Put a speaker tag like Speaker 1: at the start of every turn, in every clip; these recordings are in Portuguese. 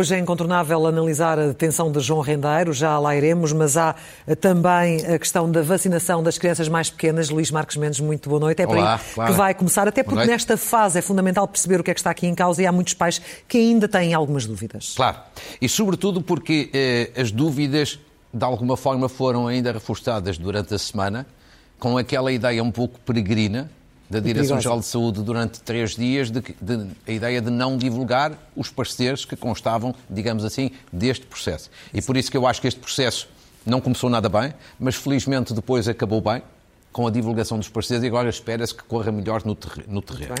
Speaker 1: Hoje é incontornável analisar a detenção de João Rendeiro, já lá iremos, mas há eh, também a questão da vacinação das crianças mais pequenas. Luís Marques Mendes, muito boa noite. É
Speaker 2: Olá,
Speaker 1: por aí
Speaker 2: claro.
Speaker 1: que vai começar, até porque nesta fase é fundamental perceber o que é que está aqui em causa e há muitos pais que ainda têm algumas dúvidas.
Speaker 2: Claro. E sobretudo porque eh, as dúvidas, de alguma forma, foram ainda reforçadas durante a semana com aquela ideia um pouco peregrina da Direção-Geral de Saúde durante três dias, de, de, a ideia de não divulgar os pareceres que constavam, digamos assim, deste processo. E por isso que eu acho que este processo não começou nada bem, mas felizmente depois acabou bem, com a divulgação dos parceiros e agora espera-se que corra melhor no, ter no terreno.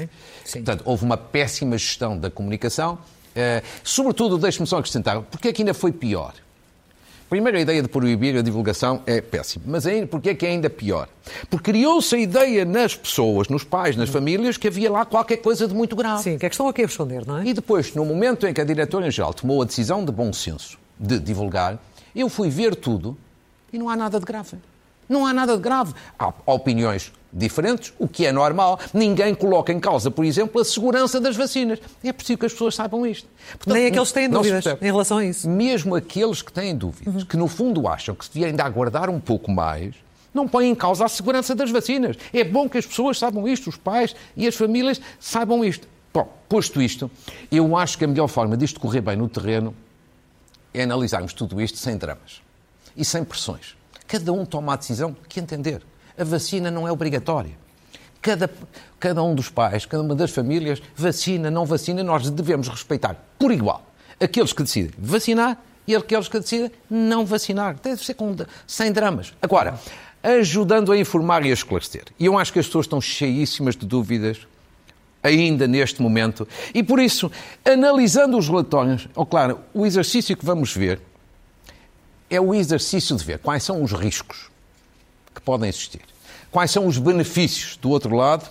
Speaker 2: Portanto, houve uma péssima gestão da comunicação. Uh, sobretudo, deixe-me só acrescentar, porque é que ainda foi pior? Primeiro, a ideia de proibir a divulgação é péssima. Mas ainda, porque é que é ainda pior? Porque criou-se a ideia nas pessoas, nos pais, nas famílias, que havia lá qualquer coisa de muito grave.
Speaker 1: Sim, que é que estão aqui a esconder, não é?
Speaker 2: E depois, no momento em que a diretora-geral tomou a decisão de bom senso de divulgar, eu fui ver tudo e não há nada de grave. Não há nada de grave. Há opiniões diferentes, o que é normal. Ninguém coloca em causa, por exemplo, a segurança das vacinas. É preciso que as pessoas saibam isto.
Speaker 1: Portanto, Nem aqueles que têm dúvidas em relação a isso.
Speaker 2: Mesmo aqueles que têm dúvidas, uhum. que no fundo acham que se devia ainda aguardar um pouco mais, não põem em causa a segurança das vacinas. É bom que as pessoas saibam isto, os pais e as famílias saibam isto. Bom, posto isto, eu acho que a melhor forma disto correr bem no terreno é analisarmos tudo isto sem dramas e sem pressões. Cada um toma a decisão que entender. A vacina não é obrigatória. Cada, cada um dos pais, cada uma das famílias, vacina, não vacina, nós devemos respeitar por igual aqueles que decidem vacinar e aqueles que decidem não vacinar. Deve ser com, sem dramas. Agora, ajudando a informar e a esclarecer. E eu acho que as pessoas estão cheíssimas de dúvidas ainda neste momento. E por isso, analisando os relatórios, oh, claro, o exercício que vamos ver é o exercício de ver quais são os riscos que podem existir, quais são os benefícios do outro lado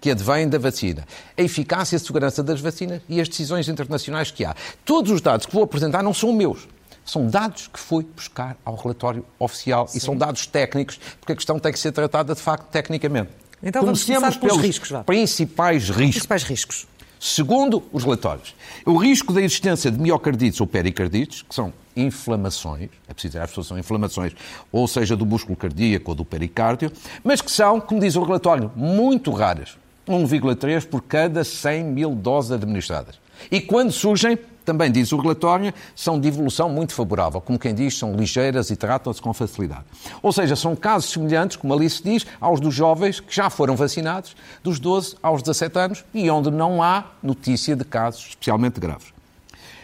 Speaker 2: que advêm da vacina, a eficácia e a segurança das vacinas e as decisões internacionais que há. Todos os dados que vou apresentar não são meus. São dados que fui buscar ao relatório oficial Sim. e são dados técnicos, porque a questão tem que ser tratada de facto tecnicamente.
Speaker 1: Então vamos começar pelos riscos, vá.
Speaker 2: principais riscos.
Speaker 1: Principais riscos.
Speaker 2: Segundo os relatórios, o risco da existência de miocardites ou pericardites, que são inflamações, é preciso dizer, as pessoas são inflamações, ou seja, do músculo cardíaco ou do pericárdio, mas que são, como diz o relatório, muito raras. 1,3 por cada 100 mil doses administradas. E quando surgem, também diz o relatório, são de evolução muito favorável. Como quem diz, são ligeiras e tratam-se com facilidade. Ou seja, são casos semelhantes, como Alice diz, aos dos jovens que já foram vacinados, dos 12 aos 17 anos, e onde não há notícia de casos especialmente graves.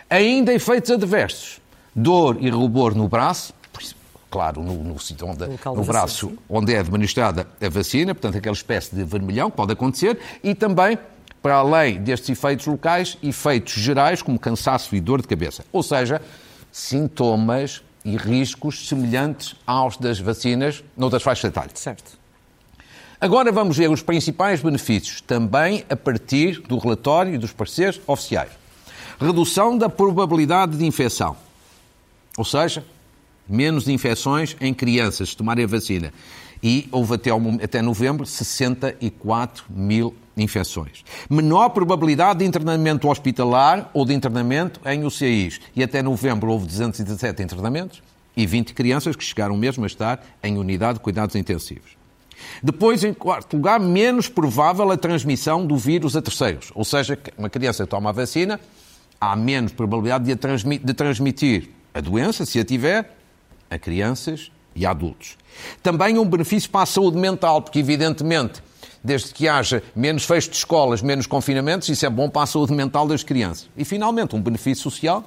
Speaker 2: Ainda efeitos adversos. Dor e rubor no braço, claro, no, no, onde, no braço onde é administrada a vacina, portanto, aquela espécie de vermelhão que pode acontecer, e também para além destes efeitos locais, efeitos gerais, como cansaço e dor de cabeça. Ou seja, sintomas e riscos semelhantes aos das vacinas noutras faixas etárias.
Speaker 1: Certo.
Speaker 2: Agora vamos ver os principais benefícios, também a partir do relatório e dos parceiros oficiais. Redução da probabilidade de infecção. Ou seja, menos infecções em crianças se tomarem a vacina. E houve até, até novembro 64 mil infecções. Menor probabilidade de internamento hospitalar ou de internamento em UCIs. E até novembro houve 217 internamentos e 20 crianças que chegaram mesmo a estar em unidade de cuidados intensivos. Depois, em quarto lugar, menos provável a transmissão do vírus a terceiros. Ou seja, uma criança toma a vacina, há menos probabilidade de transmitir a doença, se a tiver, a crianças e a adultos. Também um benefício para a saúde mental, porque, evidentemente, desde que haja menos fecho de escolas, menos confinamentos, isso é bom para a saúde mental das crianças. E, finalmente, um benefício social,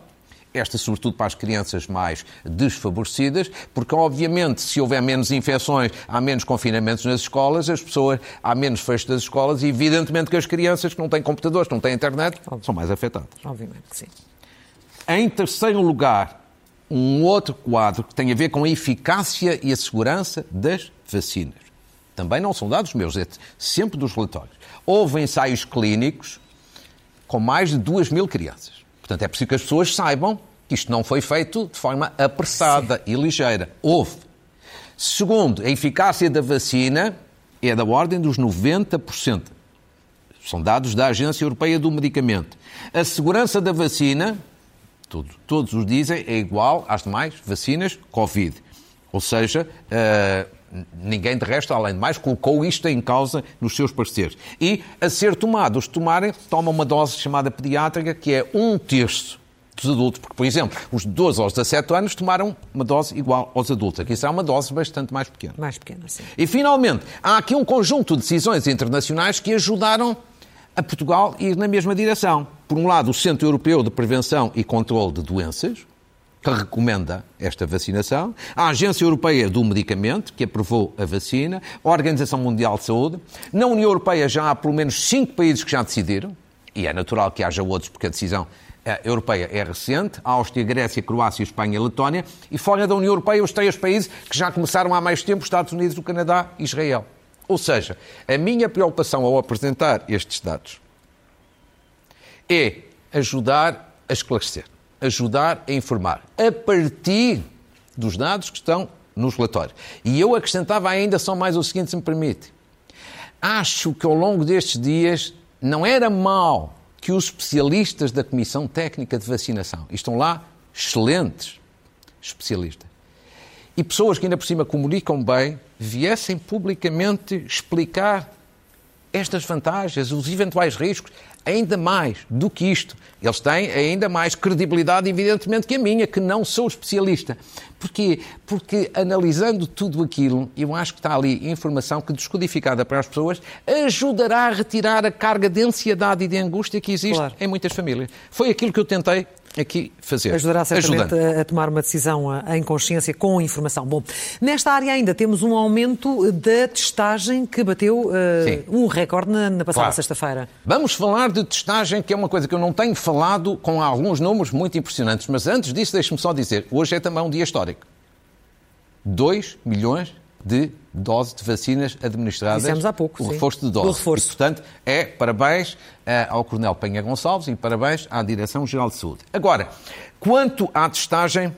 Speaker 2: esta sobretudo para as crianças mais desfavorecidas, porque obviamente se houver menos infecções, há menos confinamentos nas escolas, as pessoas, há menos fecho das escolas e evidentemente que as crianças que não têm computadores, que não têm internet, são mais afetadas.
Speaker 1: Obviamente, sim.
Speaker 2: Em terceiro lugar, um outro quadro que tem a ver com a eficácia e a segurança das vacinas também não são dados meus, é sempre dos relatórios. Houve ensaios clínicos com mais de 2 mil crianças. Portanto, é preciso que as pessoas saibam que isto não foi feito de forma apressada Sim. e ligeira. Houve. Segundo, a eficácia da vacina é da ordem dos 90%. São dados da Agência Europeia do Medicamento. A segurança da vacina, todos, todos os dizem, é igual às demais vacinas Covid. Ou seja, uh, ninguém de resto, além de mais, colocou isto em causa nos seus pareceres. E a ser tomado, os tomarem, tomam uma dose chamada pediátrica, que é um terço dos adultos, porque, por exemplo, os de 12 aos 17 anos tomaram uma dose igual aos adultos. Aqui será uma dose bastante mais pequena.
Speaker 1: Mais pequena, sim.
Speaker 2: E, finalmente, há aqui um conjunto de decisões internacionais que ajudaram a Portugal ir na mesma direção. Por um lado, o Centro Europeu de Prevenção e Controlo de Doenças, que recomenda esta vacinação, a Agência Europeia do Medicamento, que aprovou a vacina, a Organização Mundial de Saúde. Na União Europeia já há pelo menos cinco países que já decidiram, e é natural que haja outros, porque a decisão eh, europeia é recente, a Áustria, Grécia, Croácia, Espanha e Letónia, e fora da União Europeia os três países que já começaram há mais tempo, Estados Unidos, o Canadá e Israel. Ou seja, a minha preocupação ao apresentar estes dados é ajudar a esclarecer, ajudar a informar, a partir dos dados que estão nos relatórios. E eu acrescentava ainda só mais o seguinte, se me permite. Acho que ao longo destes dias não era mal que os especialistas da Comissão Técnica de Vacinação, estão lá excelentes especialistas, e pessoas que ainda por cima comunicam bem, viessem publicamente explicar estas vantagens, os eventuais riscos, ainda mais do que isto. Eles têm ainda mais credibilidade, evidentemente, que a minha, que não sou especialista. Porquê? Porque analisando tudo aquilo, eu acho que está ali informação que, descodificada para as pessoas, ajudará a retirar a carga de ansiedade e de angústia que existe claro. em muitas famílias. Foi aquilo que eu tentei aqui fazer.
Speaker 1: Ajudará certamente a, a, tomar uma decisão em consciência com informação. Bom, nesta área ainda temos um aumento da testagem que bateu uh, um recorde na, na passada claro. sexta-feira.
Speaker 2: Vamos falar de testagem, que é uma coisa que eu não tenho falado com alguns números muito impressionantes, mas antes disso deixe-me só dizer, hoje é também um dia histórico. 2 milhões de doses de vacinas administradas.
Speaker 1: Dissemos há pouco,
Speaker 2: O sim. reforço de doses. O reforço. E, portanto, é parabéns uh, ao Coronel Penha Gonçalves e parabéns à Direção-Geral de Saúde. Agora, quanto à testagem,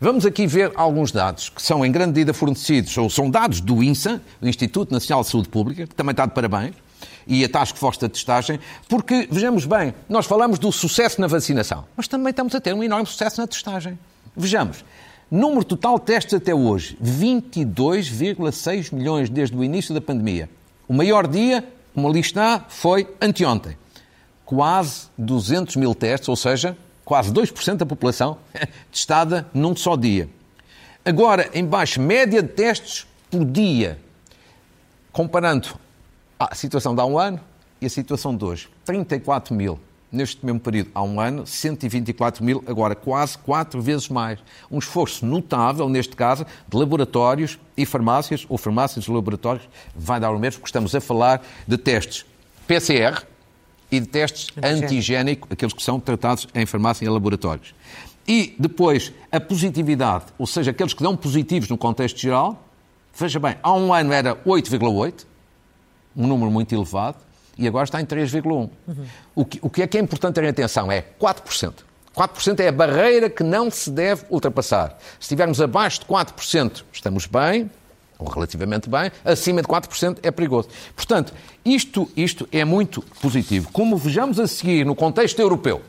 Speaker 2: vamos aqui ver alguns dados que são em grande medida fornecidos, ou são dados do INSA, o Instituto Nacional de Saúde Pública, que também está de parabéns, e a Task Force da Testagem, porque, vejamos bem, nós falamos do sucesso na vacinação, mas também estamos a ter um enorme sucesso na testagem. Vejamos, Número total de testes até hoje, 22,6 milhões desde o início da pandemia. O maior dia, como ali está, foi anteontem. Quase 200 mil testes, ou seja, quase 2% da população testada num só dia. Agora, em baixo, média de testes por dia. Comparando a situação de há um ano e a situação de hoje. 34 mil neste mesmo período, há um ano, 124 mil, agora quase quatro vezes mais. Um esforço notável, neste caso, de laboratórios e farmácias, ou farmácias e laboratórios, vai dar o mesmo, porque estamos a falar de testes PCR e de testes antigénico, aqueles que são tratados em farmácia e em laboratórios. E depois, a positividade, ou seja, aqueles que dão positivos no contexto geral, veja bem, há um ano era 8,8, um número muito elevado, e agora está em 3,1%. Uhum. O, que, o que é que é importante ter atenção é 4%. 4% é a barreira que não se deve ultrapassar. Se estivermos abaixo de 4%, estamos bem, ou relativamente bem, acima de 4% é perigoso. Portanto, isto, isto é muito positivo. Como vejamos a seguir no contexto europeu,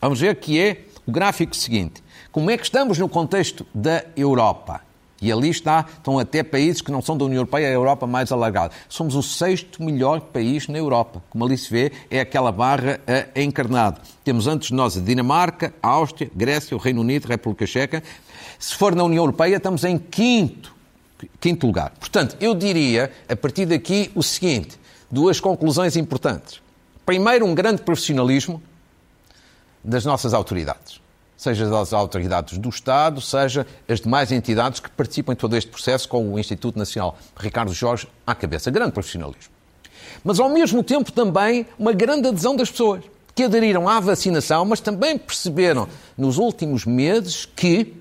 Speaker 2: vamos ver que é o gráfico seguinte. Como é que estamos no contexto da Europa? E ali está, estão até países que não são da União Europeia, a Europa mais alargada. Somos o sexto melhor país na Europa. Como ali se vê, é aquela barra a encarnado. Temos antes de nós a Dinamarca, a Áustria, Grécia, o Reino Unido, a República Checa. Se for na União Europeia, estamos em quinto, quinto lugar. Portanto, eu diria, a partir daqui, o seguinte: duas conclusões importantes. Primeiro, um grande profissionalismo das nossas autoridades seja das autoridades do Estado, seja as demais entidades que participam em todo este processo, com o Instituto Nacional Ricardo Jorge à cabeça. Grande profissionalismo. Mas, ao mesmo tempo, também uma grande adesão das pessoas que aderiram à vacinação, mas também perceberam nos últimos meses que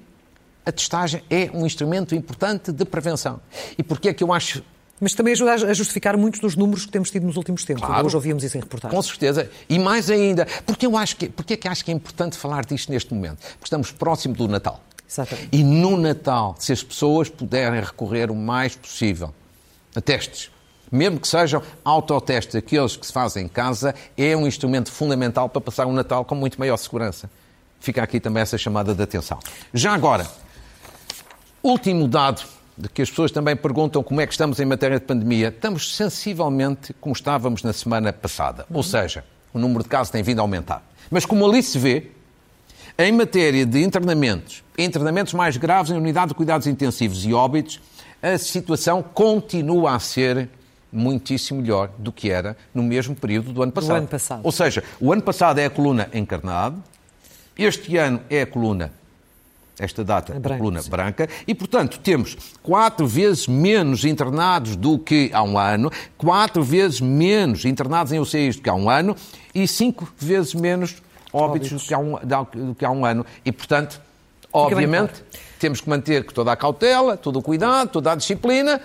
Speaker 2: a testagem é um instrumento importante de prevenção. E porquê é que eu acho
Speaker 1: mas também ajuda a justificar muitos dos números que temos tido nos últimos tempos. Claro, Hoje ouvíamos isso em reportagem.
Speaker 2: Com certeza. E mais ainda, porque eu acho que, porque é que acho que é importante falar disto neste momento? Porque estamos próximo do Natal.
Speaker 1: Exatamente.
Speaker 2: E no Natal, se as pessoas puderem recorrer o mais possível a testes, mesmo que sejam autotestes, aqueles que se fazem em casa, é um instrumento fundamental para passar o Natal com muito maior segurança. Fica aqui também essa chamada de atenção. Já agora, último dado de que as pessoas também perguntam como é que estamos em matéria de pandemia. Estamos sensivelmente como estávamos na semana passada. Ou seja, o número de casos tem vindo a aumentar. Mas como ali se vê, em matéria de internamentos, internamentos mais graves em unidade de cuidados intensivos e óbitos, a situação continua a ser muitíssimo melhor do que era no mesmo período do ano passado. Do
Speaker 1: ano passado.
Speaker 2: Ou seja, o ano passado é a coluna encarnado, este ano é a coluna esta data, branco, a coluna sim. branca, e, portanto, temos quatro vezes menos internados do que há um ano, quatro vezes menos internados em UCIs do que há um ano e cinco vezes menos óbitos, óbitos. Do, que há um, do que há um ano. E, portanto, obviamente, temos que manter toda a cautela, todo o cuidado, toda a disciplina,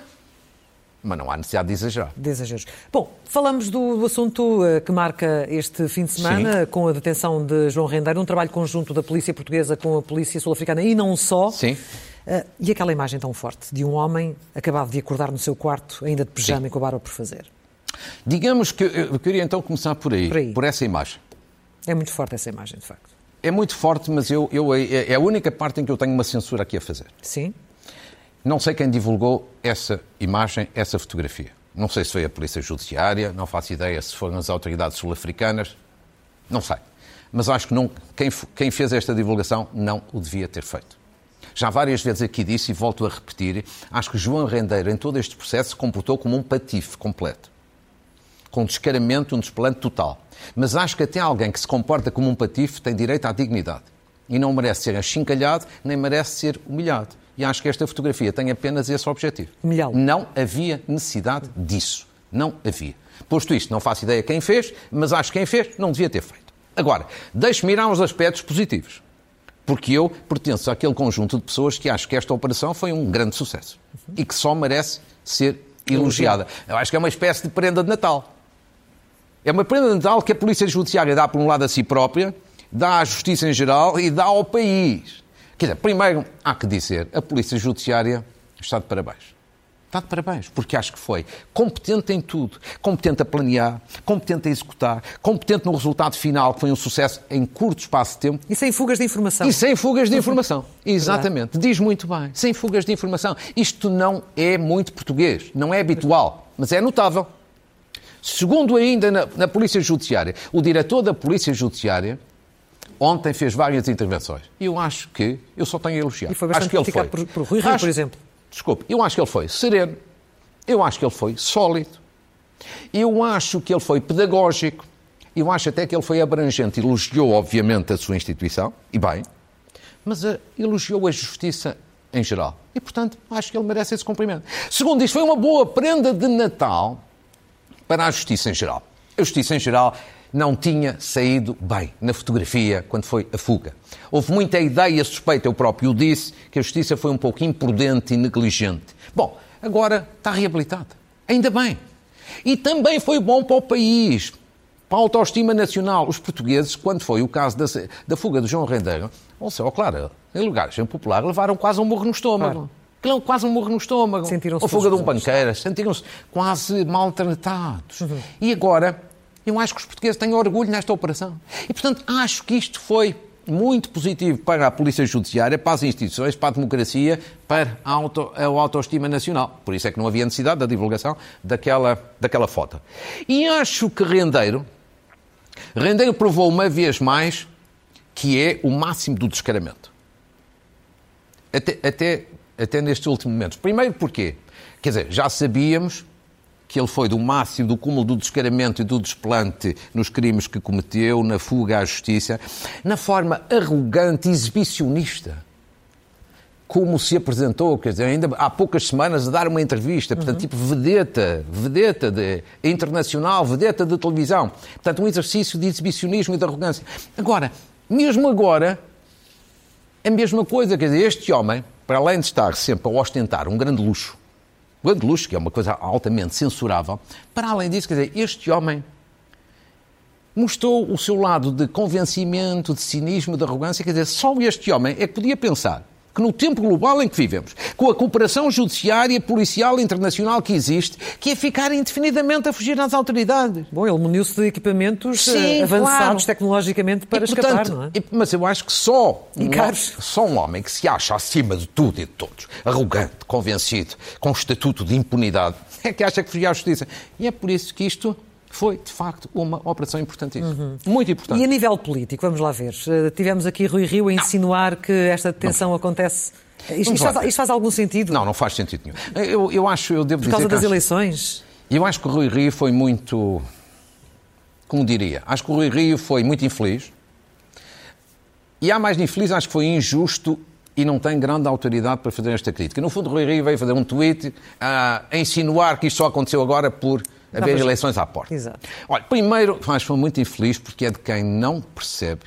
Speaker 2: mas não há necessidade de exagerar.
Speaker 1: De exageros. Bom, falamos do, do assunto uh, que marca este fim de semana, Sim. com a detenção de João Rendeiro, um trabalho conjunto da polícia portuguesa com a polícia sul-africana e não só.
Speaker 2: Sim.
Speaker 1: Uh, e aquela imagem tão forte de um homem acabado de acordar no seu quarto, ainda de pijama Sim. e com a barba por fazer.
Speaker 2: Digamos que eu queria então começar por aí, por aí, por essa imagem.
Speaker 1: É muito forte essa imagem, de facto.
Speaker 2: É muito forte, mas eu, eu, é, é a única parte em que eu tenho uma censura aqui a fazer.
Speaker 1: Sim.
Speaker 2: Não sei quem divulgou essa imagem, essa fotografia. Não sei se foi a Polícia Judiciária, não faço ideia se foram as autoridades sul-africanas, não sei. Mas acho que não, quem, quem fez esta divulgação não o devia ter feito. Já várias vezes aqui disse e volto a repetir, acho que João Rendeiro, em todo este processo, se comportou como um patife completo. Com descaramento, um desplante total. Mas acho que até alguém que se comporta como um patife tem direito à dignidade. E não merece ser achincalhado, nem merece ser humilhado. E acho que esta fotografia tem apenas esse objetivo.
Speaker 1: Milhão.
Speaker 2: Não havia necessidade disso. Não havia. Posto isto, não faço ideia quem fez, mas acho que quem fez não devia ter feito. Agora, deixe-me ir aos aspectos positivos. Porque eu pertenço àquele conjunto de pessoas que acho que esta operação foi um grande sucesso. E que só merece ser elogiada. Eu acho que é uma espécie de prenda de Natal. É uma prenda de Natal que a Polícia Judiciária dá, por um lado, a si própria, dá à Justiça em geral e dá ao país. Quer dizer, primeiro, há que dizer, a Polícia Judiciária está de parabéns. Está de parabéns, porque acho que foi competente em tudo. Competente a planear, competente a executar, competente no resultado final, que foi um sucesso em curto espaço de tempo.
Speaker 1: E sem fugas de informação.
Speaker 2: E sem fugas de informação. Exatamente. Diz muito bem. Sem fugas de informação. Isto não é muito português, não é habitual, mas é notável. Segundo ainda na, na Polícia Judiciária, o diretor da Polícia Judiciária ontem fez várias intervenções. E eu acho que, eu só tenho a elogiar.
Speaker 1: E foi bastante
Speaker 2: acho que
Speaker 1: ele foi. Por, por Rui Rio, acho, por exemplo.
Speaker 2: Desculpe, eu acho que ele foi sereno, eu acho que ele foi sólido, eu acho que ele foi pedagógico, eu acho até que ele foi abrangente. Elogiou, obviamente, a sua instituição, e bem, mas a, elogiou a justiça em geral. E, portanto, acho que ele merece esse cumprimento. Segundo, isto foi uma boa prenda de Natal para a justiça em geral. A justiça em geral não tinha saído bem na fotografia quando foi a fuga. Houve muita ideia suspeita, eu próprio disse, que a justiça foi um pouco imprudente e negligente. Bom, agora está reabilitada. Ainda bem. E também foi bom para o país, para a autoestima nacional. Os portugueses, quando foi o caso da, da fuga de João Rendeiro, ou seja, claro, em lugares popular, levaram quase um morro no estômago. Claro. Quase um morro no estômago.
Speaker 1: Sentiram-se.
Speaker 2: A fuga de um banqueira. Sentiram-se quase maltratados. Uhum. E agora eu acho que os portugueses têm orgulho nesta operação. E, portanto, acho que isto foi muito positivo para a Polícia Judiciária, para as instituições, para a democracia, para a, auto, a autoestima nacional. Por isso é que não havia necessidade da divulgação daquela, daquela foto. E acho que Rendeiro, Rendeiro provou uma vez mais que é o máximo do descaramento. Até, até, até nestes últimos momentos. Primeiro porquê? Quer dizer, já sabíamos que ele foi do máximo, do cúmulo do descaramento e do desplante nos crimes que cometeu, na fuga à justiça, na forma arrogante, exibicionista como se apresentou, quer dizer, ainda há poucas semanas a dar uma entrevista, portanto, uhum. tipo vedeta, vedeta de, internacional, vedeta de televisão. Portanto, um exercício de exibicionismo e de arrogância. Agora, mesmo agora, a mesma coisa, quer dizer, este homem, para além de estar sempre a ostentar um grande luxo, luxo, que é uma coisa altamente censurável. Para além disso, quer dizer, este homem mostrou o seu lado de convencimento, de cinismo, de arrogância. Quer dizer, só este homem é que podia pensar que no tempo global em que vivemos, com a cooperação judiciária, policial internacional que existe, que é ficar indefinidamente a fugir nas autoridades.
Speaker 1: Bom, ele muniu-se de equipamentos Sim, avançados claro. tecnologicamente para e, portanto, escapar, não é?
Speaker 2: Mas eu acho que só um, só um homem que se acha acima de tudo e de todos, arrogante, convencido, com um estatuto de impunidade, é que acha que fugia à justiça. E é por isso que isto foi, de facto, uma operação importantíssima. Uhum. Muito importante.
Speaker 1: E a nível político, vamos lá ver. Eh, tivemos aqui Rui Rio a insinuar que esta detenção não. acontece. Isto, isto, faz, isto, faz, algum sentido?
Speaker 2: Não, não faz sentido nenhum. Eu, eu acho, eu devo
Speaker 1: Por causa das
Speaker 2: acho,
Speaker 1: eleições?
Speaker 2: Eu acho que o Rui Rio foi muito. Como diria? Acho que o Rui Rio foi muito infeliz. E há mais de infeliz, acho que foi injusto e não tem grande autoridade para fazer esta crítica. No fundo, o Rui Rio veio fazer um tweet a insinuar que isto só aconteceu agora por haver não, eleições à porta.
Speaker 1: Exato.
Speaker 2: Olha, primeiro, acho que muito infeliz porque é de quem não percebe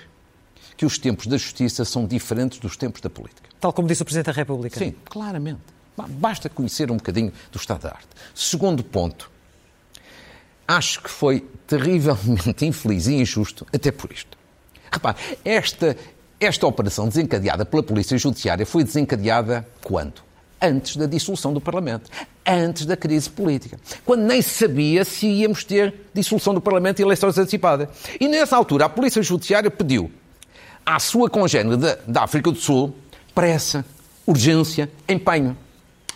Speaker 2: que os tempos da justiça são diferentes dos tempos da política.
Speaker 1: Tal como disse o Presidente da República.
Speaker 2: Sim, claramente. Basta conhecer um bocadinho do Estado da Arte. Segundo ponto, acho que foi terrivelmente infeliz e injusto até por isto. Repare, esta, esta operação desencadeada pela Polícia Judiciária foi desencadeada quando? Antes da dissolução do Parlamento antes da crise política, quando nem sabia se íamos ter dissolução do Parlamento e eleições antecipadas. E nessa altura a Polícia Judiciária pediu à sua congênere da, da África do Sul pressa, urgência, empenho.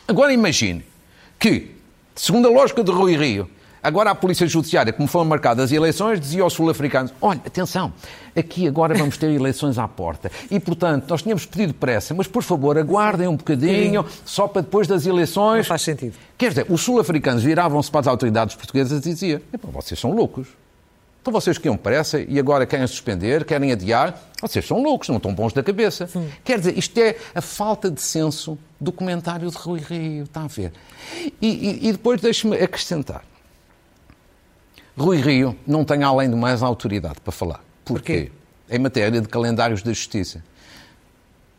Speaker 2: Agora imagine que, segundo a lógica de Rui Rio, Agora a Polícia Judiciária, como foram marcadas as eleições, dizia aos sul-africanos, olha, atenção, aqui agora vamos ter eleições à porta. E, portanto, nós tínhamos pedido pressa, mas, por favor, aguardem um bocadinho, só para depois das eleições... Não
Speaker 1: faz sentido.
Speaker 2: Quer dizer, os sul-africanos viravam-se para as autoridades portuguesas e diziam, vocês são loucos. Então vocês queriam pressa e agora querem suspender, querem adiar. Vocês são loucos, não estão bons da cabeça. Sim. Quer dizer, isto é a falta de senso do comentário de Rui Rio, está a ver? E, e, e depois deixe-me acrescentar. Rui Rio não tem, além de mais, autoridade para falar.
Speaker 1: Porquê?
Speaker 2: Em matéria de calendários da justiça.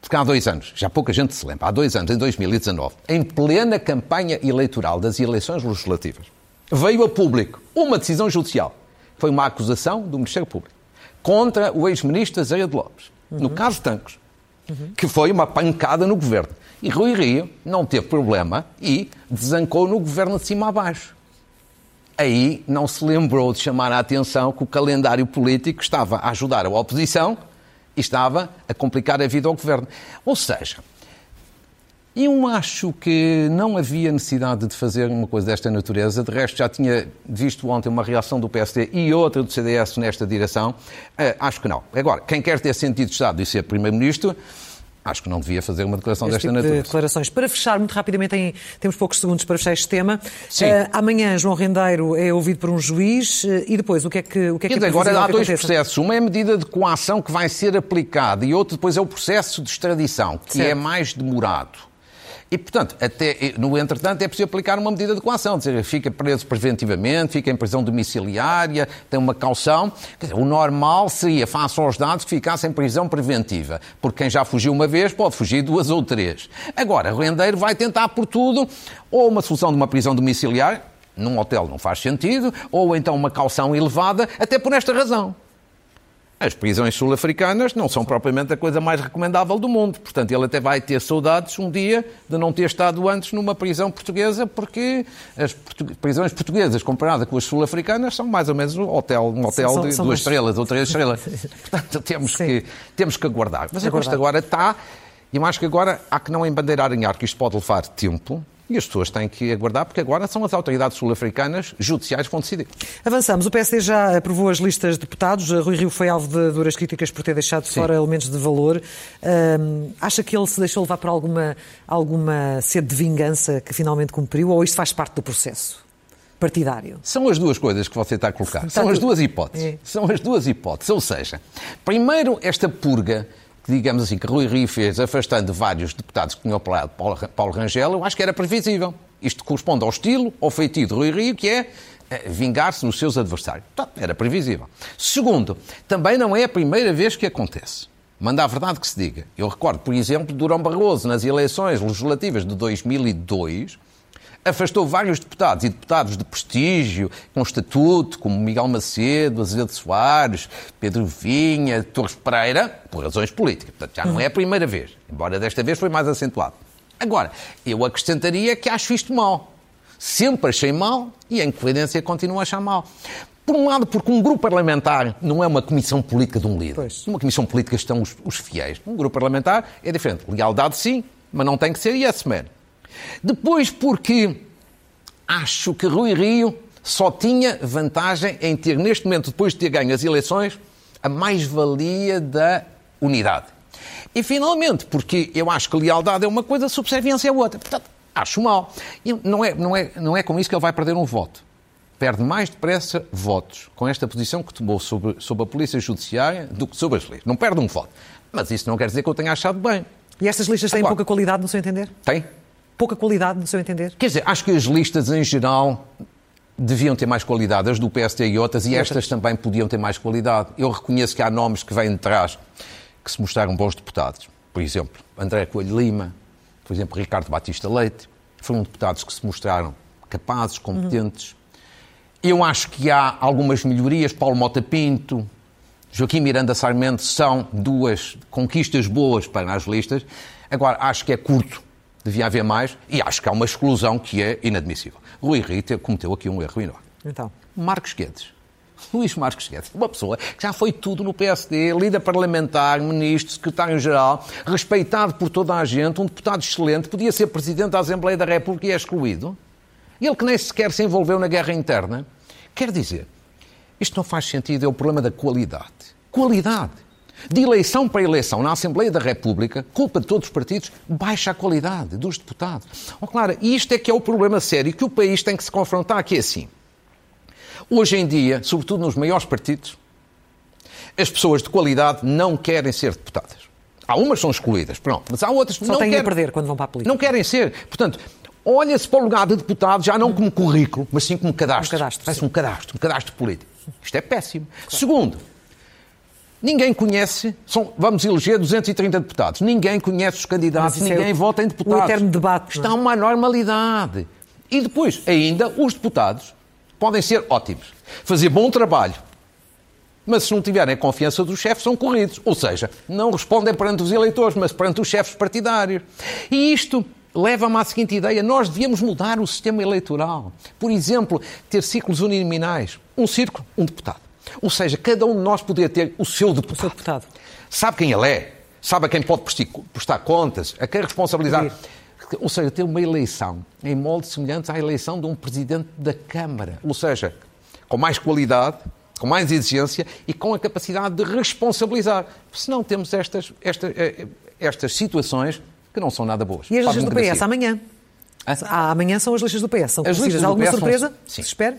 Speaker 2: Porque há dois anos, já pouca gente se lembra, há dois anos, em 2019, em plena campanha eleitoral das eleições legislativas, veio a público uma decisão judicial. Foi uma acusação do Ministério Público contra o ex-ministro Azeia de Lopes, uhum. no caso Tancos, uhum. que foi uma pancada no governo. E Rui Rio não teve problema e desancou no governo de cima a baixo aí não se lembrou de chamar a atenção que o calendário político estava a ajudar a oposição e estava a complicar a vida ao governo. Ou seja, eu acho que não havia necessidade de fazer uma coisa desta natureza. De resto, já tinha visto ontem uma reação do PSD e outra do CDS nesta direção. Uh, acho que não. Agora, quem quer ter sentido de Estado e ser Primeiro-Ministro acho que não devia fazer uma declaração este desta tipo natureza.
Speaker 1: De declarações. Para fechar, muito rapidamente, em, temos poucos segundos para fechar este tema. Sim. Uh, amanhã, João Rendeiro é ouvido por um juiz uh, e depois, o que é que, o que, é, que
Speaker 2: Agora há dois processos. Uma é a medida de coação que vai ser aplicada e outro depois é o processo de extradição, que certo. é mais demorado. E, portanto, até, no entretanto, é preciso aplicar uma medida de coação, dizer, fica preso preventivamente, fica em prisão domiciliária, tem uma caução. Dizer, o normal seria, face aos dados, que ficasse em prisão preventiva, porque quem já fugiu uma vez pode fugir duas ou três. Agora, o rendeiro vai tentar por tudo, ou uma solução de uma prisão domiciliária, num hotel não faz sentido, ou então uma caução elevada, até por esta razão. As prisões sul-africanas não são propriamente a coisa mais recomendável do mundo. Portanto, ele até vai ter saudades um dia de não ter estado antes numa prisão portuguesa, porque as prisões portuguesas comparadas com as sul-africanas são mais ou menos um hotel, um hotel são, de são duas estrelas ou três estrelas. Portanto, temos que, temos que aguardar. Mas aguardar. agora está, e acho que agora há que não embandeirar em ar que isto pode levar tempo, e as pessoas têm que aguardar, porque agora são as autoridades sul-africanas judiciais que vão decidir.
Speaker 1: Avançamos. O PSD já aprovou as listas de deputados. Rui Rio foi alvo de duras críticas por ter deixado de fora elementos de valor. Um, acha que ele se deixou levar por alguma, alguma sede de vingança que finalmente cumpriu, ou isto faz parte do processo? partidário?
Speaker 2: São as duas coisas que você está a colocar. Está São tudo. as duas hipóteses. É. São as duas hipóteses. Ou seja, primeiro esta purga digamos assim, que Rui Rio fez, afastando vários deputados que tinham apoiado Paulo Rangel, eu acho que era previsível. Isto corresponde ao estilo, ao feitio de Rui Rio, que é eh, vingar-se nos seus adversários. Então, era previsível. Segundo, também não é a primeira vez que acontece. Manda a verdade que se diga. Eu recordo, por exemplo, Durão Barroso, nas eleições legislativas de 2002, afastou vários deputados e deputados de prestígio, com estatuto, como Miguel Macedo, Azevedo Soares, Pedro Vinha, Torres Pereira, por razões políticas. Portanto, já não é a primeira vez, embora desta vez foi mais acentuado. Agora, eu acrescentaria que acho isto mal. Sempre achei mal e, em coerência, continuo a achar mal. Por um lado, porque um grupo parlamentar não é uma comissão política de um líder. Pois. Numa comissão política estão os, os, fiéis. Um grupo parlamentar é diferente. Lealdade, sim, mas não tem que ser yes man. Depois, porque acho que Rui Rio só tinha vantagem em ter, neste momento, depois de ter ganho as eleições, a mais-valia da unidade. E, finalmente, porque eu acho que lealdade é uma coisa, subserviência é outra. Portanto, acho mal. E não é, não, é, não é com isso que ele vai perder um voto. Perde mais depressa votos com esta posição que tomou sobre, sobre a Polícia Judiciária do que sobre as leis. Não perde um voto. Mas isso não quer dizer que eu tenha achado bem.
Speaker 1: E estas listas têm Agora, pouca qualidade, no seu entender?
Speaker 2: Tem.
Speaker 1: Pouca qualidade, no seu entender?
Speaker 2: Quer dizer, acho que as listas, em geral, deviam ter mais qualidade, as do PSD e outras, e estas também podiam ter mais qualidade. Eu reconheço que há nomes que vêm de trás que se mostraram bons deputados. Por exemplo, André Coelho Lima, por exemplo, Ricardo Batista Leite, foram deputados que se mostraram capazes, competentes. Uhum. Eu acho que há algumas melhorias. Paulo Mota Pinto, Joaquim Miranda Sarmento são duas conquistas boas para as listas. Agora, acho que é curto, devia haver mais, e acho que há uma exclusão que é inadmissível. Rui Rita cometeu aqui um erro enorme.
Speaker 1: Então.
Speaker 2: Marcos Guedes Luís Marcos Guedes, uma pessoa que já foi tudo no PSD, líder parlamentar, ministro, secretário-geral, respeitado por toda a gente, um deputado excelente, podia ser presidente da Assembleia da República e é excluído. Ele que nem sequer se envolveu na guerra interna. Quer dizer, isto não faz sentido, é o problema da qualidade. Qualidade. De eleição para eleição na Assembleia da República, culpa de todos os partidos, baixa a qualidade dos deputados. Oh, claro, isto é que é o problema sério que o país tem que se confrontar, que é assim. Hoje em dia, sobretudo nos maiores partidos, as pessoas de qualidade não querem ser deputadas. Há umas que são excluídas, pronto, mas há outras que
Speaker 1: Só
Speaker 2: não
Speaker 1: têm
Speaker 2: querem.
Speaker 1: a perder quando vão para a política.
Speaker 2: Não querem ser. Portanto, olha-se para o lugar de deputado já não como currículo, mas sim como cadastro.
Speaker 1: Um cadastro.
Speaker 2: Parece um cadastro, um cadastro político. Isto é péssimo. Claro. Segundo, ninguém conhece, são, vamos eleger 230 deputados, ninguém conhece os candidatos, é ninguém é o, vota em deputados. O
Speaker 1: eterno debate.
Speaker 2: Está é? uma normalidade. E depois, ainda, os deputados podem ser ótimos, fazer bom trabalho, mas se não tiverem a confiança dos chefes, são corridos. Ou seja, não respondem perante os eleitores, mas perante os chefes partidários. E isto leva-me à seguinte ideia: nós devíamos mudar o sistema eleitoral. Por exemplo, ter ciclos uninominais. Um círculo, um deputado. Ou seja, cada um de nós poderia ter o seu deputado. O seu deputado. Sabe quem ele é, sabe a quem pode prestar contas, a quem responsabilizar ou seja, ter uma eleição em moldes semelhantes à eleição de um presidente da Câmara, ou seja, com mais qualidade, com mais exigência e com a capacidade de responsabilizar. Se não temos estas, estas, eh, estas situações que não são nada boas.
Speaker 1: E as listas do PS amanhã? Ah, amanhã são as listas do PS. São as listas alguma surpresa? São... Sim. Se espera?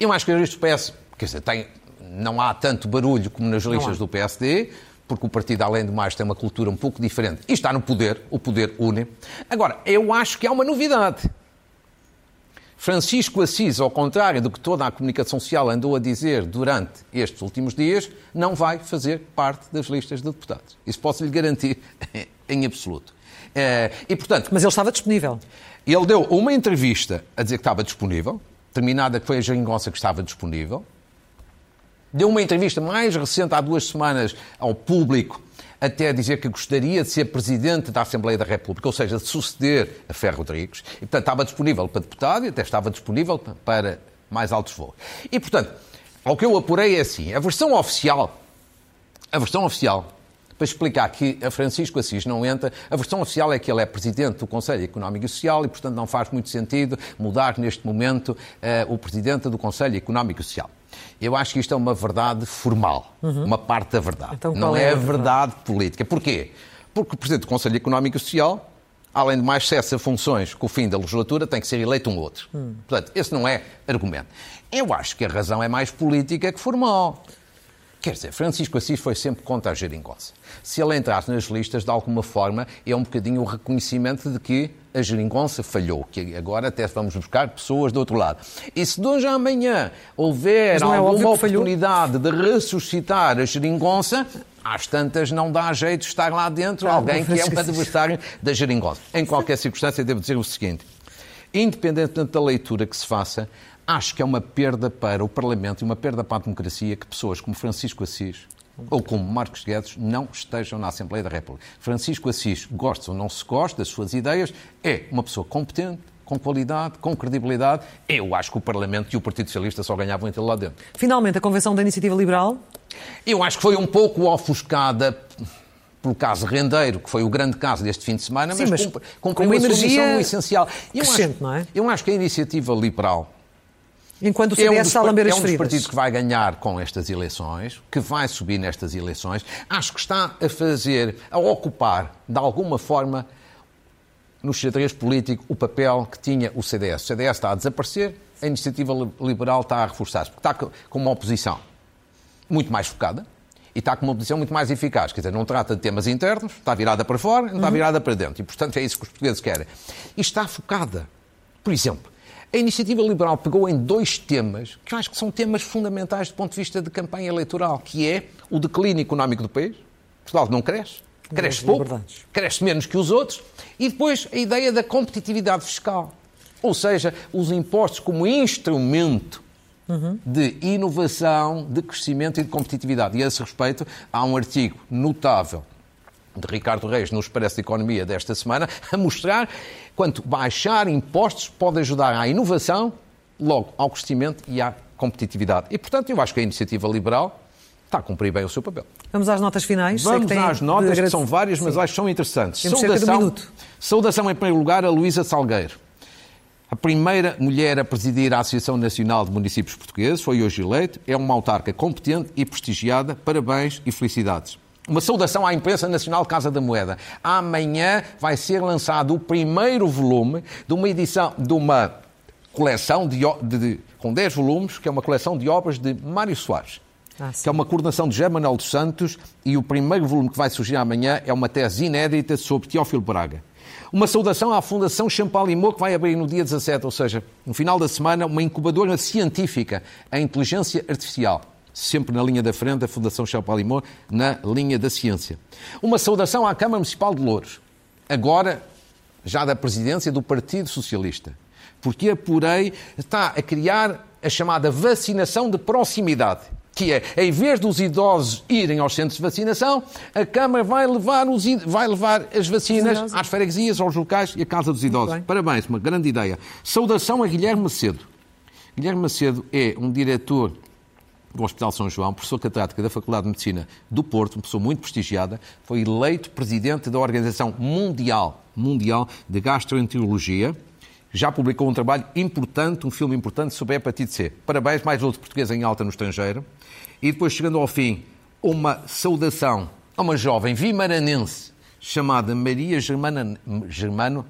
Speaker 2: Eu acho que as listas do PS, quer dizer, tem, não há tanto barulho como nas listas do PSD, porque o partido, além de mais, tem uma cultura um pouco diferente e está no poder, o poder une. Agora, eu acho que há uma novidade. Francisco Assis, ao contrário do que toda a comunicação social andou a dizer durante estes últimos dias, não vai fazer parte das listas de deputados. Isso posso lhe garantir em absoluto.
Speaker 1: Eh, e, portanto, Mas ele estava disponível.
Speaker 2: Ele deu uma entrevista a dizer que estava disponível, terminada que foi a geringonça que estava disponível, Deu uma entrevista mais recente, há duas semanas, ao público, até dizer que gostaria de ser presidente da Assembleia da República, ou seja, de suceder a Ferro Rodrigues. E, portanto, estava disponível para deputado e até estava disponível para mais altos voos. E, portanto, ao que eu apurei é assim, a versão oficial, a versão oficial, para explicar que a Francisco Assis não entra, a versão oficial é que ele é presidente do Conselho Económico e Social e, portanto, não faz muito sentido mudar neste momento uh, o presidente do Conselho Económico e Social. Eu acho que isto é uma verdade formal, uhum. uma parte da verdade. Então, não é, é a verdade, verdade política. Porquê? Porque o Presidente do Conselho Económico e Social, além de mais cessa funções com o fim da legislatura, tem que ser eleito um outro. Hum. Portanto, esse não é argumento. Eu acho que a razão é mais política que formal. Quer dizer, Francisco Assis foi sempre contra a geringonça. Se ele entrasse nas listas, de alguma forma, é um bocadinho o reconhecimento de que a geringonça falhou, que agora até vamos buscar pessoas do outro lado. E se de hoje a amanhã houver é alguma oportunidade de ressuscitar a geringonça, às tantas não dá jeito de estar lá dentro alguém que é um adversário da geringonça. Em qualquer circunstância, devo dizer o seguinte. independentemente da leitura que se faça, acho que é uma perda para o Parlamento e uma perda para a democracia que pessoas como Francisco Assis ou como Marcos Guedes não estejam na Assembleia da República. Francisco Assis, gosta ou não se gosta das suas ideias, é uma pessoa competente, com qualidade, com credibilidade. Eu acho que o Parlamento e o Partido Socialista só ganhavam entre lá dentro.
Speaker 1: Finalmente, a Convenção da Iniciativa Liberal?
Speaker 2: Eu acho que foi um pouco ofuscada pelo caso Rendeiro, que foi o grande caso deste fim de semana,
Speaker 1: Sim,
Speaker 2: mas,
Speaker 1: mas
Speaker 2: cumpriu uma energia essencial.
Speaker 1: Eu acho, não é?
Speaker 2: eu acho que a Iniciativa Liberal
Speaker 1: Enquanto o CDS é um está a lamber
Speaker 2: as
Speaker 1: feridas.
Speaker 2: É um dos partidos que vai ganhar com estas eleições, que vai subir nestas eleições. Acho que está a fazer, a ocupar, de alguma forma, no xadrez político, o papel que tinha o CDS. O CDS está a desaparecer, a iniciativa liberal está a reforçar-se, porque está com uma oposição muito mais focada e está com uma oposição muito mais eficaz. Quer dizer, não trata de temas internos, está virada para fora, não está uhum. virada para dentro. E, portanto, é isso que os portugueses querem. E está focada. Por exemplo, a iniciativa liberal pegou em dois temas que eu acho que são temas fundamentais do ponto de vista de campanha eleitoral, que é o declínio económico do país. Portugal não cresce, cresce pouco, cresce menos que os outros, e depois a ideia da competitividade fiscal. Ou seja, os impostos como instrumento uhum. de inovação, de crescimento e de competitividade. E a esse respeito, há um artigo notável de Ricardo Reis nos Parece de Economia desta semana, a mostrar quanto baixar impostos pode ajudar à inovação, logo ao crescimento e à competitividade. E, portanto, eu acho que a iniciativa liberal está a cumprir bem o seu papel.
Speaker 1: Vamos às notas finais.
Speaker 2: Vamos às notas, que são várias, mas Sim. acho que são interessantes. Temos saudação, saudação, em primeiro lugar, a Luísa Salgueiro. A primeira mulher a presidir a Associação Nacional de Municípios Portugueses foi hoje eleita. É uma autarca competente e prestigiada. Parabéns e felicidades. Uma saudação à imprensa nacional Casa da Moeda. Amanhã vai ser lançado o primeiro volume de uma edição, de uma coleção de, de, de com 10 volumes, que é uma coleção de obras de Mário Soares. Ah, que é uma coordenação de José Manuel dos Santos, e o primeiro volume que vai surgir amanhã é uma tese inédita sobre Teófilo Braga. Uma saudação à Fundação Champalimau, que vai abrir no dia 17, ou seja, no final da semana, uma incubadora científica em inteligência artificial sempre na linha da frente, a Fundação Champalimau, na linha da ciência. Uma saudação à Câmara Municipal de Louros, agora já da presidência do Partido Socialista, porque apurei, está a criar a chamada vacinação de proximidade que é, em vez dos idosos irem aos centros de vacinação, a Câmara vai levar, os, vai levar as vacinas às freguesias, aos locais e à Casa dos Idosos. Parabéns, uma grande ideia. Saudação a Guilherme Macedo. Guilherme Macedo é um diretor do Hospital São João, professor catedrático da Faculdade de Medicina do Porto, uma pessoa muito prestigiada, foi eleito presidente da Organização Mundial, Mundial de Gastroenterologia. Já publicou um trabalho importante, um filme importante sobre a hepatite C. Parabéns, mais outro português em alta no estrangeiro. E depois, chegando ao fim, uma saudação a uma jovem vimaranense chamada Maria Germana, Germano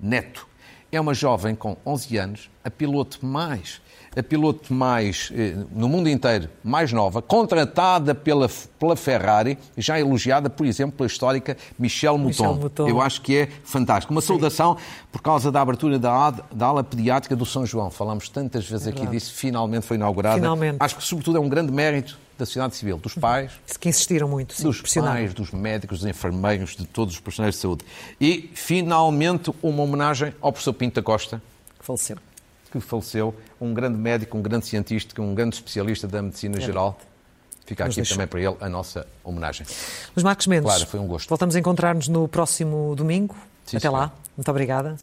Speaker 2: Neto. É uma jovem com 11 anos, a piloto mais a piloto mais, eh, no mundo inteiro, mais nova, contratada pela, pela Ferrari, já elogiada, por exemplo, pela histórica Michelle Mouton. Mouton. Eu acho que é fantástico. Uma saudação por causa da abertura da, da ala pediátrica do São João. Falamos tantas vezes é aqui disso, finalmente foi inaugurada.
Speaker 1: Finalmente.
Speaker 2: Acho que, sobretudo, é um grande mérito da sociedade civil, dos pais.
Speaker 1: Que insistiram muito, sim,
Speaker 2: Dos pais, dos médicos, dos enfermeiros, de todos os profissionais de saúde. E, finalmente, uma homenagem ao professor Pinto da Costa.
Speaker 1: Que faleceu
Speaker 2: que faleceu, um grande médico, um grande cientista, um grande especialista da medicina é geral. Fica aqui também para ele a nossa homenagem.
Speaker 1: Luís Marcos Mendes.
Speaker 2: Claro, foi um gosto.
Speaker 1: Voltamos a encontrar-nos no próximo domingo. Sim, Até lá. Muito obrigada.